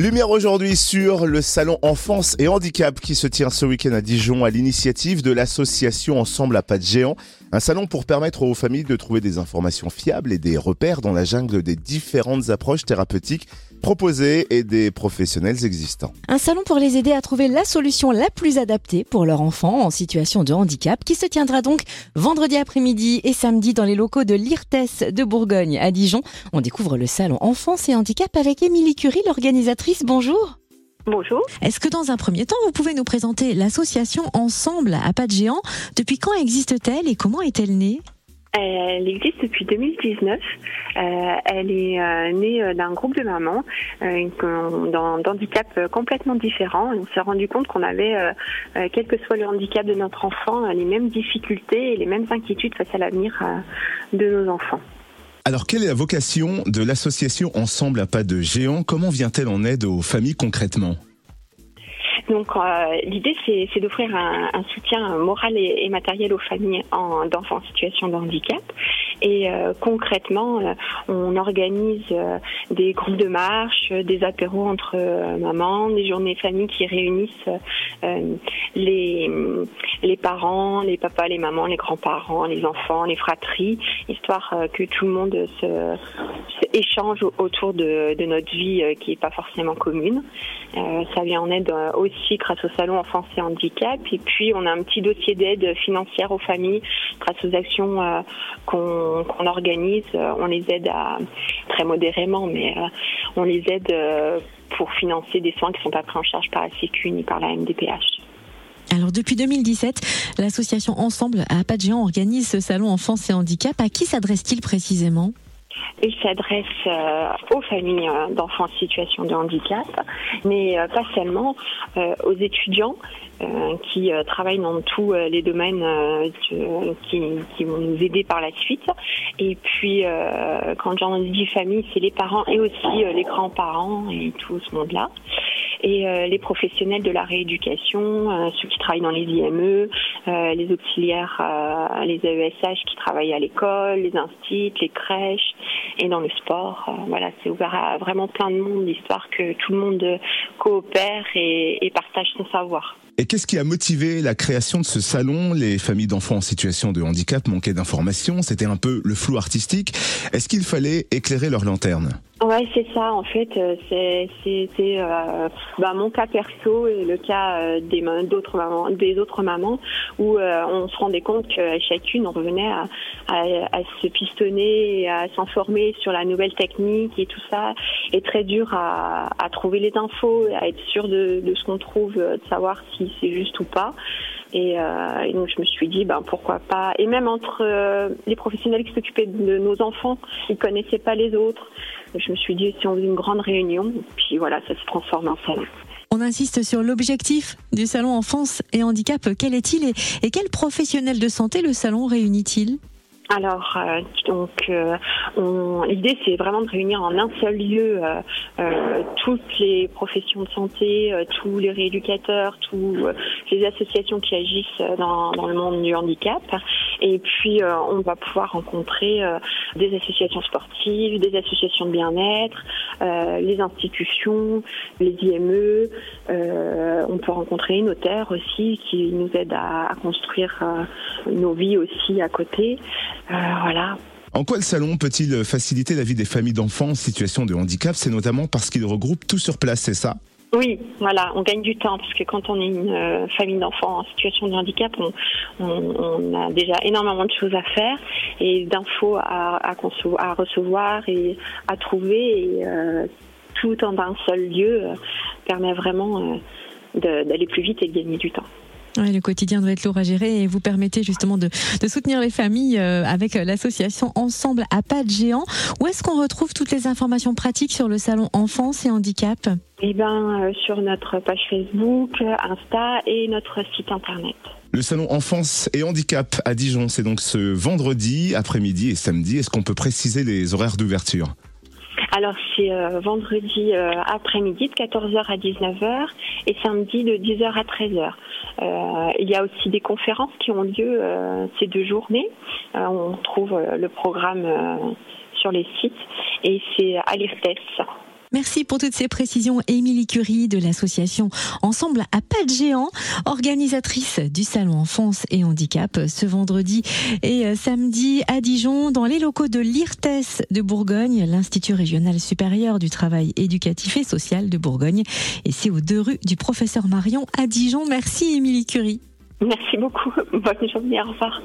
Lumière aujourd'hui sur le salon Enfance et Handicap qui se tient ce week-end à Dijon à l'initiative de l'association Ensemble à pas de géant. Un salon pour permettre aux familles de trouver des informations fiables et des repères dans la jungle des différentes approches thérapeutiques proposées et des professionnels existants. Un salon pour les aider à trouver la solution la plus adaptée pour leur enfant en situation de handicap qui se tiendra donc vendredi après-midi et samedi dans les locaux de l'IRTES de Bourgogne à Dijon. On découvre le salon Enfance et Handicap avec Émilie Curie, l'organisatrice. Bonjour. Bonjour. Est-ce que dans un premier temps, vous pouvez nous présenter l'association Ensemble à pas de géant? Depuis quand existe-t-elle et comment est-elle née? Elle existe depuis 2019. Euh, elle est euh, née euh, d'un groupe de mamans d'handicap complètement différents. On s'est rendu compte qu'on avait, quel que soit le handicap de notre enfant, les mêmes difficultés et les mêmes inquiétudes face à l'avenir de nos enfants. Alors, quelle est la vocation de l'association Ensemble à pas de géant? Comment vient-elle en aide aux familles concrètement? Donc euh, l'idée c'est d'offrir un, un, soutien moral et, et matériel aux familles d'enfants en situation de handicap. Et euh, concrètement, euh, on organise des groupes de marche, des apéros entre mamans, des journées famille qui réunissent les, les parents, les papas, les mamans, les grands-parents, les enfants, les fratries, histoire que tout le monde se, échange autour de, notre vie qui n'est pas forcément commune. ça vient en aide aussi grâce au salon Enfance et Handicap. Et puis on a un petit dossier d'aide financière aux familles grâce aux actions euh, qu'on organise. On les aide à, très modérément, mais euh, on les aide euh, pour financer des soins qui ne sont pas pris en charge par la Sécu ni par la MDPH. Alors depuis 2017, l'association Ensemble à Géant organise ce salon Enfance et Handicap. À qui s'adresse-t-il précisément? Il s'adresse euh, aux familles euh, d'enfants en situation de handicap, mais euh, pas seulement aux étudiants qui travaillent dans tous les domaines qui, vont nous aider par la suite. Et puis, quand j'en dis famille, c'est les parents et aussi les grands-parents et tout ce monde-là et euh, les professionnels de la rééducation, euh, ceux qui travaillent dans les IME, euh, les auxiliaires, les AESH qui travaillent à l'école, les instituts, les crèches et dans le sport. voilà, c'est ouvert à vraiment plein de monde, histoire que tout le monde coopère et partage son savoir. Et qu'est-ce qui a motivé la création de ce salon? Les familles d'enfants en situation de handicap manquaient d'informations, c'était un peu le flou artistique. Est-ce qu'il fallait éclairer leur lanterne Ouais, c'est ça. En fait, euh, c'est euh, bah, mon cas perso et le cas euh, des d'autres mamans, des autres mamans, où euh, on se rendait compte que chacune on revenait à, se pistonner, à s'informer sur la nouvelle technique et tout ça, est très dur à, trouver les infos, à être sûr de ce qu'on trouve, de savoir si c'est juste ou pas. Et, euh, et, donc je me suis dit, ben pourquoi pas. Et même entre euh, les professionnels qui s'occupaient de nos enfants, ils connaissaient pas les autres. je me suis dit, si on faisait une grande réunion, puis voilà, ça se transforme en salon. On insiste sur l'objectif du salon enfance et handicap. Quel est-il et, et quel professionnel de santé le salon réunit-il? Alors, euh, donc, euh, l'idée c'est vraiment de réunir en un seul lieu euh, toutes les professions de santé, tous les rééducateurs, toutes les associations qui agissent dans, le monde du handicap. Et puis, on va pouvoir rencontrer des associations sportives, des associations de bien-être, les institutions, les IME. on peut rencontrer les notaires aussi qui nous aident à, à construire nos vies aussi à côté. Euh, voilà. En quoi le salon peut-il faciliter la vie des familles d'enfants en situation de handicap? C'est notamment parce qu'il regroupe tout sur place, c'est ça? Oui, voilà, on gagne du temps parce que quand on est une euh, famille d'enfants en situation de handicap, on, a déjà énormément de choses à faire et d'infos à, à, recevoir et à trouver et euh, tout en un seul lieu permet vraiment d'aller plus vite et de gagner du temps le quotidien doit être lourd à gérer et vous permettez justement de, soutenir les familles euh, avec l'association Ensemble à pas de géant. Où est-ce qu'on retrouve toutes les informations pratiques sur le salon Enfance et Handicap? Eh ben, euh, sur notre page Facebook, Insta et notre site internet. Le salon Enfance et Handicap à Dijon, c'est donc ce vendredi après-midi et samedi. Est-ce qu'on peut préciser les horaires d'ouverture? Alors c'est euh, vendredi euh, après-midi de 14h à 19h et samedi de 10h à 13h. Euh, il y a aussi des conférences qui ont lieu ces deux journées. on trouve le programme sur les sites et c'est à l'IRTES. Merci pour toutes ces précisions, Émilie Curie de l'association Ensemble à pas de géant, organisatrice du salon enfance et handicap ce vendredi et euh, samedi à Dijon dans les locaux de l'IRTES de Bourgogne, l'Institut régional supérieur du travail éducatif et social de Bourgogne. Et c'est aux deux rues du professeur Marion à Dijon. Merci Émilie Curie. Merci beaucoup. Bonne journée. Au revoir.